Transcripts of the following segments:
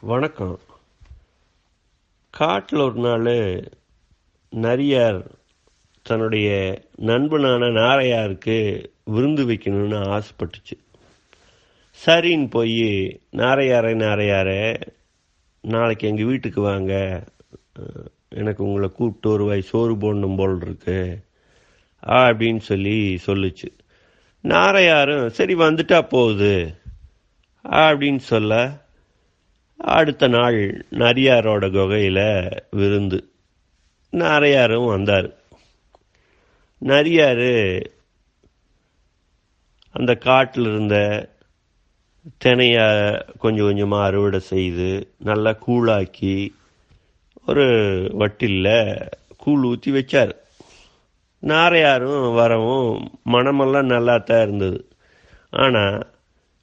வணக்கம். காட்டில் ஒரு நாள் நரியார் தன்னுடைய நண்பனான நாரையாருக்கு விருந்து வைக்கணும்னு ஆசைப்பட்டுச்சு. சரின்னு போய் நாரையாரே நாரையாரே நாளைக்கு எங்கள் வீட்டுக்கு வாங்க. எனக்கு உங்களை கூப்பிட்டு ஒரு வாய் சோறு போடணும் போல் இருக்கு அப்படின்னு சொல்லி சொல்லுச்சு. நாரையாரும் சரி வந்துட்டா போகுது. அப்படின்னு சொல்ல அடுத்த நாள் நரியாரோட குகையில் விருந்து. நாரையாரும் வந்தார். நரியார் அந்த காட்டில் இருந்த தினையை கொஞ்சம் கொஞ்சமாக அறுவடை செய்து நல்லா கூழாக்கி ஒரு வட்டிலில் கூழ் ஊற்றி வச்சார். நாரையாரும் வரவும் மனமெல்லாம் நல்லா தான் இருந்தது. ஆனால்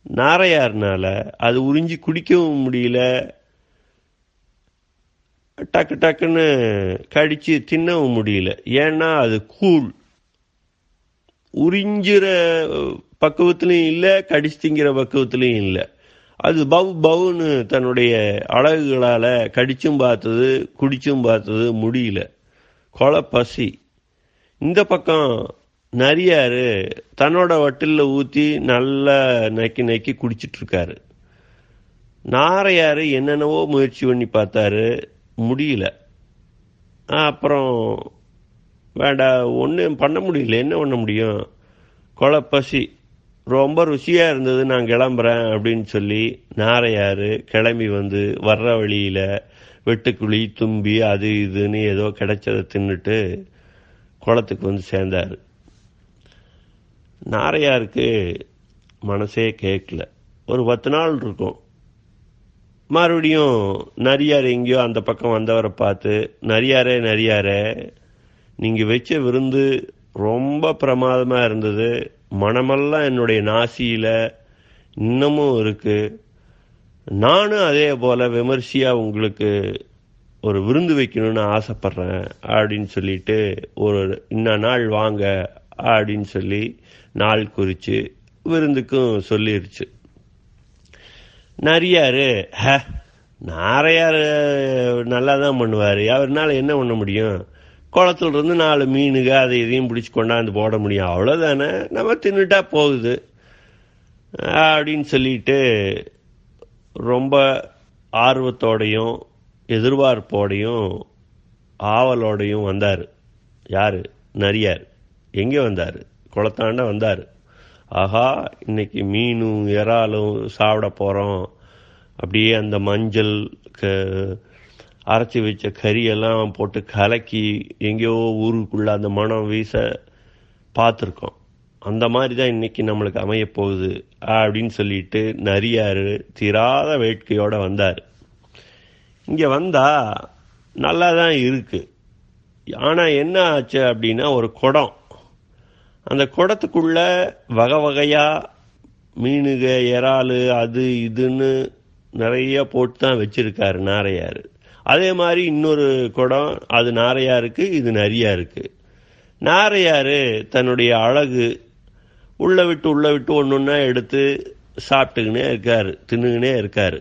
நாரையார்னால அது உறிஞ்சி குடிக்கவும் முடியல. டக்கு டக்குன்னு கடித்து தின்னவும் முடியல. ஏன்னா அது கூழ். உறிஞ்சிற பக்குவத்திலையும் இல்லை கடிச்சு திங்கிற பக்குவத்திலையும் இல்லை. அது பவு பவுன்னு தன்னுடைய அழகுகளால் கடிச்சும் பார்த்தது குடிச்சும் பார்த்தது முடியல. கொலை பசி. இந்த பக்கம் நரியாரு தன்னோட வட்டிலில் ஊற்றி நல்லா நக்கி நக்கி குடிச்சிட்டு இருக்காரு என்னென்னவோ முயற்சி பண்ணி பார்த்தாரு. முடியல. அப்புறம் வேண்டாம் ஒன்றும் பண்ண முடியல. என்ன பண்ண முடியும்? கொலை பசி. ரொம்ப ருசியாக இருந்தது. நான் கிளம்புறேன் அப்படின்னு சொல்லி நாரையார் கிளம்பி வந்து வர்ற வழியில் வெட்டுக்குழி தும்பி அது இதுன்னு ஏதோ கிடைச்சதை தின்னுட்டு குளத்துக்கு வந்து சேர்ந்தார். நாரையாருக்கு மனசே கேட்கல. ஒரு பத்து நாள் இருக்கும். மறுபடியும் நரியார் எங்கேயோ அந்த பக்கம் வந்தவரை பார்த்து நரியாரே நரியாரே நீங்கள் வச்ச விருந்து ரொம்ப பிரமாதமாக இருந்தது. மனமெல்லாம் என்னுடைய நாசியில் இன்னமும் இருக்குது நானும் அதே போல் விமர்சையாக உங்களுக்கு ஒரு விருந்து வைக்கணும்னு ஆசைப்பட்றேன். அப்படின்னு சொல்லிட்டு ஒரு இன்ன நாள் வாங்க. அப்படின்னு சொல்லி நாள் குறித்து விருந்துக்கும் சொல்லிடுச்சு நரியாரு ஹ நாரையார் நல்லா தான் பண்ணுவார். அவர்னால என்ன பண்ண முடியும்? குளத்துல இருந்து நாலு மீனுக அதை இதையும் பிடிச்சி கொண்டாந்து போட முடியும். அவ்வளோதானே நம்ம தின்னுட்டா போகுது. அப்படின்னு சொல்லிட்டு ரொம்ப ஆர்வத்தோடையும் எதிர்பார்ப்போடையும் ஆவலோடையும் வந்தார். யார்? நரியார். எங்கே வந்தார்? குளத்தாண்ட வந்தார். ஆஹா இன்னைக்கு மீனும் இறாலும் சாப்பிட போகிறோம் அப்படியே அந்த மஞ்சள் க அரைச்சி வச்ச கறியெல்லாம் போட்டு கலக்கி எங்கேயோ ஊருக்குள்ளே அந்த மனம் வீச பார்த்துருக்கோம். அந்த மாதிரி தான் இன்றைக்கி நம்மளுக்கு அமைய போகுது அப்படின்னு சொல்லிட்டு நரியார் தீராத வேட்கையோடு வந்தார். இங்கே வந்தால் நல்லா தான் இருக்குது ஆனால் என்ன ஆச்சு அப்படின்னா ஒரு குடம். அந்த குடத்துக்குள்ள வகை வகையா மீனுக இறாலு அது இதுன்னு நிறைய போட்டு தான் வச்சிருக்காரு நாரையார். அதே மாதிரி இன்னொரு குடம் அது நாரையாருக்கு இது நரியா இருக்கு நாரையார் தன்னுடைய அழகு உள்ள விட்டு உள்ள விட்டு ஒன்று ஒன்றா எடுத்து சாப்பிட்டுக்கினே இருக்காரு தின்னுக்கினே இருக்காரு.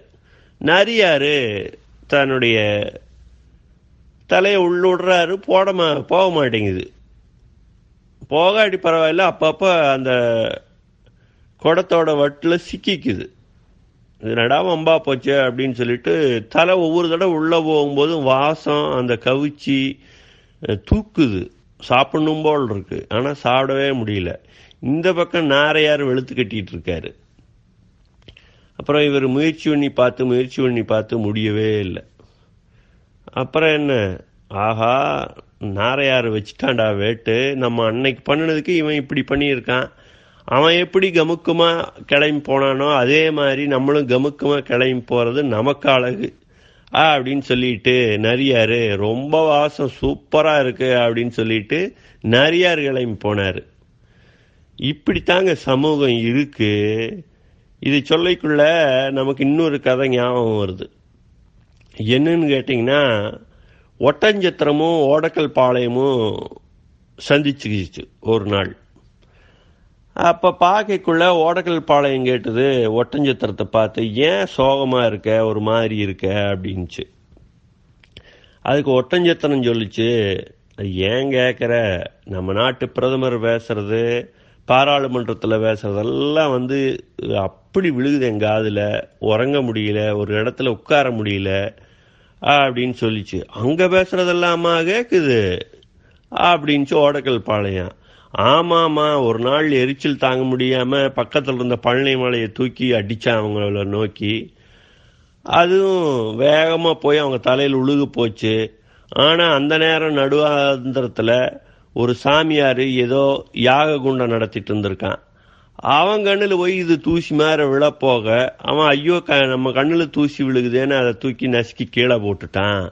நரியாரு தன்னுடைய தலையை உள்ளுடுறாரு போட மா போக மாட்டேங்குது. போகாட்டி பரவாயில்ல அப்பப்போ அந்த குடத்தோட வட்டில் சிக்கிக்குது. இது நடாமல் அம்பா போச்சு அப்படின்னு சொல்லிட்டு தலை ஒவ்வொரு தடவை உள்ளே போகும்போதும் வாசம் அந்த கவிச்சி தூக்குது. சாப்பிடணும் போல் இருக்கு. ஆனால் சாப்பிடவே முடியல. இந்த பக்கம் நாரையார் வெளுத்து கட்டிகிட்டு இருக்காரு. அப்புறம் இவர் முயற்சி பண்ணி பார்த்து முயற்சி பண்ணி பார்த்து முடியவே இல்லை. அப்புறம் என்ன? ஆஹா நாரையார் வச்சுட்டான்டா வேட்டு. நம்ம அன்னைக்கு பண்ணினதுக்கு இவன் இப்படி பண்ணியிருக்கான். அவன் எப்படி கமுக்கமாக கிளம்பி போனானோ அதே மாதிரி நம்மளும் கமுக்கமாக கிளம்பி போகிறது நமக்கு அழகு. ஆ அப்படின்னு சொல்லிட்டு நரியாரு ரொம்ப வாசம் சூப்பராக இருக்கு அப்படின்னு சொல்லிட்டு நரியார் கிளம்பி போனார். இப்படித்தாங்க சமூகம் இருக்கு. இது சொல்லிக்குள்ள நமக்கு இன்னொரு கதை ஞாபகம் வருது. என்னன்னு கேட்டிங்கன்னா ஒட்டஞ்சத்திரமும் ஓடக்கல் பாளையமும் சந்திச்சுக்கிச்சு ஒரு நாள். அப்ப பாக்கைக்குள்ள ஓடக்கல் பாளையம் கேட்டது ஒட்டஞ்சத்திரத்தை பார்த்து ஏன் சோகமா இருக்க? ஒரு மாதிரி இருக்க? அப்படின்ச்சு அதுக்கு ஒட்டஞ்சத்திரம் சொல்லிச்சு "அது ஏன் கேட்குற நம்ம நாட்டு பிரதமர் பேசுறது பாராளுமன்றத்தில் பேசுறதெல்லாம் வந்து அப்படி விழுகுது என் காதில். உறங்க முடியல ஒரு இடத்துல உட்கார முடியல. அப்படின்னு சொல்லிச்சு. அங்கே பேசுறதெல்லாமா கேட்குது அப்படின்ச்சு ஓடக்கல் பாளையம். ஆமாமா ஒரு நாள் எரிச்சல் தாங்க முடியாமல் பக்கத்தில் இருந்த பழனி மலையை தூக்கி அடித்தான் அவங்கள நோக்கி. அதுவும் வேகமாக போய் அவங்க தலையில் உழுகு போச்சு. ஆனால் அந்த நேரம் நடுவாந்திரத்தில் ஒரு சாமியார் ஏதோ யாக குண்டம் நடத்திட்டு இருந்திருக்கான். அவன் கண்ணில் போய் இது தூசி மாதிரி விழப்போக அவன் ஐயோ க நம்ம கண்ணில் தூசி விழுகுதேன்னு அதை தூக்கி நசுக்கி கீழே போட்டுட்டான்.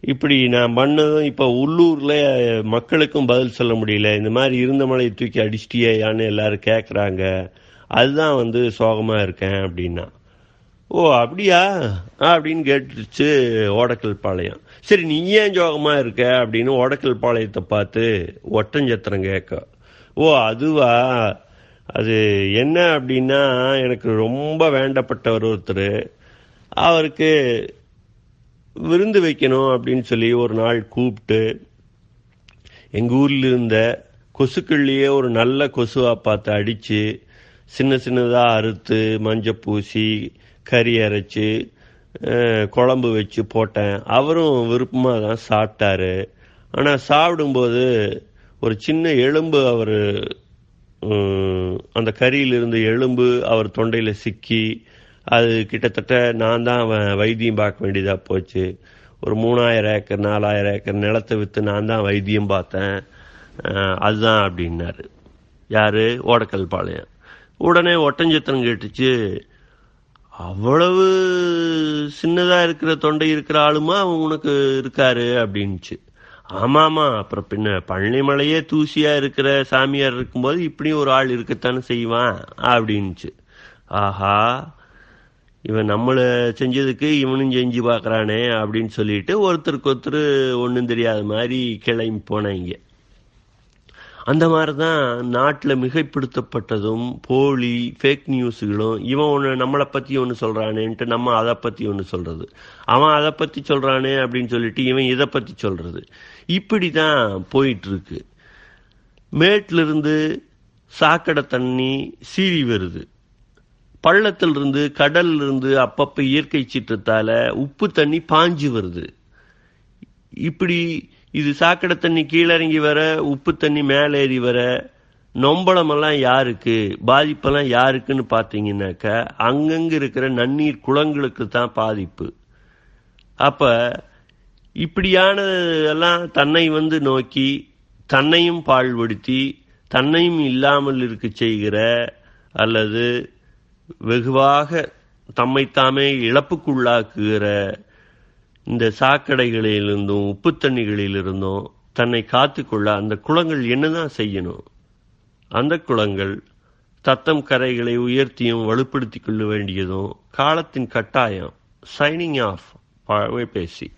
இப்படி நான் பண்ணதும் இப்போ உள்ளூரில் மக்களுக்கும் பதில் சொல்ல முடியல. இந்த மாதிரி இருந்த மலையை தூக்கி அடிச்சிட்டியான்னு எல்லாரும் கேட்குறாங்க அதுதான் வந்து சோகமாக இருக்கேன் அப்படின்னா. ஓ அப்படியா? அப்படின்னு கேட்டுச்சு ஓடக்கல் பாளையம். சரி நீ ஏன் சோகமாக இருக்க அப்படின்னு ஓடக்கல் பாளையத்தை பார்த்து ஒட்டஞ்சத்திரம் கேட்க. ஓ அதுவா? அது என்ன அப்படின்னா எனக்கு ரொம்ப வேண்டப்பட்டவர் ஒருத்தர். அவருக்கு விருந்து வைக்கணும் அப்படின்னு சொல்லி ஒரு நாள் கூப்பிட்டு எங்கள் ஊர்ல இருந்த கொசுக்கள்லேயே ஒரு நல்ல கொசுவா பார்த்து அடித்து சின்ன சின்னதாக அறுத்து மஞ்சள் பூசி கறி அரைச்சி குழம்பு வச்சு போட்டேன். அவரும் விருப்பமாக தான் சாப்பிட்டாரு. ஆனால் சாப்பிடும்போது ஒரு சின்ன எலும்பு அவர் அந்த கரியில் இருந்த எலும்பு அவர் தொண்டையில் சிக்கி அது கிட்டத்தட்ட நான் தான் வ- வைத்தியம் பார்க்க வேண்டியதாக போச்சு. ஒரு மூணாயிரம் ஏக்கர் நாலாயிரம் ஏக்கர் நிலத்தை விற்று நான் தான் வைத்தியம் பார்த்தேன். அதுதான் அப்படின்னாரு. யார்? ஓடக்கல் பாளையம். உடனே ஒட்டஞ்சத்திரம் கேட்டுச்சு அவ்வளவு சின்னதாக இருக்கிற தொண்டை இருக்கிற ஆளுமா? அவன் உனக்கு இருக்காரு அப்படின்ச்சு ஆமாமா அப்புறம் பின்ன பழனிமலையே தூசியா இருக்கிற சாமியார் இருக்கும்போது இப்படி ஒரு ஆள் இருக்கத்தானே செய்வான் அப்படின்ச்சு ஆஹா இவன் நம்மளை செஞ்சதுக்கு இவனும் செஞ்சு பார்க்குறானே அப்படின்னு சொல்லிட்டு ஒருத்தருக்கு ஒருத்தர் ஒன்றும் தெரியாத மாதிரி கிளம்பி போனாங்க. அந்த மாதிரி தான் நாட்டில் மிகைப்படுத்தப்பட்டதும் போலி ஃபேக் நியூஸுகளும் இவன் ஒன்று நம்மளை பற்றி ஒன்று சொல்கிறானேன்ட்டு நம்ம அதை பற்றி ஒன்று சொல்கிறது அவன் அதை பற்றி சொல்கிறானே அப்படின்னு சொல்லிட்டு இவன் இதை பற்றி சொல்கிறது இப்படி தான் போயிட்டுருக்கு. மேட்டிலிருந்து சாக்கடை தண்ணி சீறி வருது. பள்ளத்திலிருந்து கடல்லிருந்து அப்பப்போ இயற்கை சீற்றத்தால் உப்பு தண்ணி பாஞ்சு வருது. இப்படி இது சாக்கடை தண்ணி கீழறங்கி வர உப்பு தண்ணி மேலேறி வர நொம்பளமெல்லாம் யாருக்கு பாதிப்பெல்லாம் யாருக்குன்னு பார்த்தீங்கன்னாக்கா அங்கங்கே இருக்கிற நன்னீர் குளங்களுக்கு தான் பாதிப்பு. அப்போ இப்படியான எல்லாம் தன்னை வந்து நோக்கி தன்னையும் பாழ்படுத்தி தன்னையும் இல்லாமல் இருக்க செய்கிற அல்லது வெகுவாக தம்மைத்தாமே இழப்புக்குள்ளாக்குகிற இந்த சாக்கடைகளிலிருந்தும் உப்பு தண்ணிகளிலிருந்தும் தன்னை காத்துக்கொள்ள அந்த குளங்கள் என்னதான் செய்யணும்? அந்த குளங்கள் தத்தம் கரைகளை உயர்த்தியும் வலுப்படுத்திக் கொள்ள வேண்டியதும் காலத்தின் கட்டாயம். சைனிங் ஆஃப் பேசி.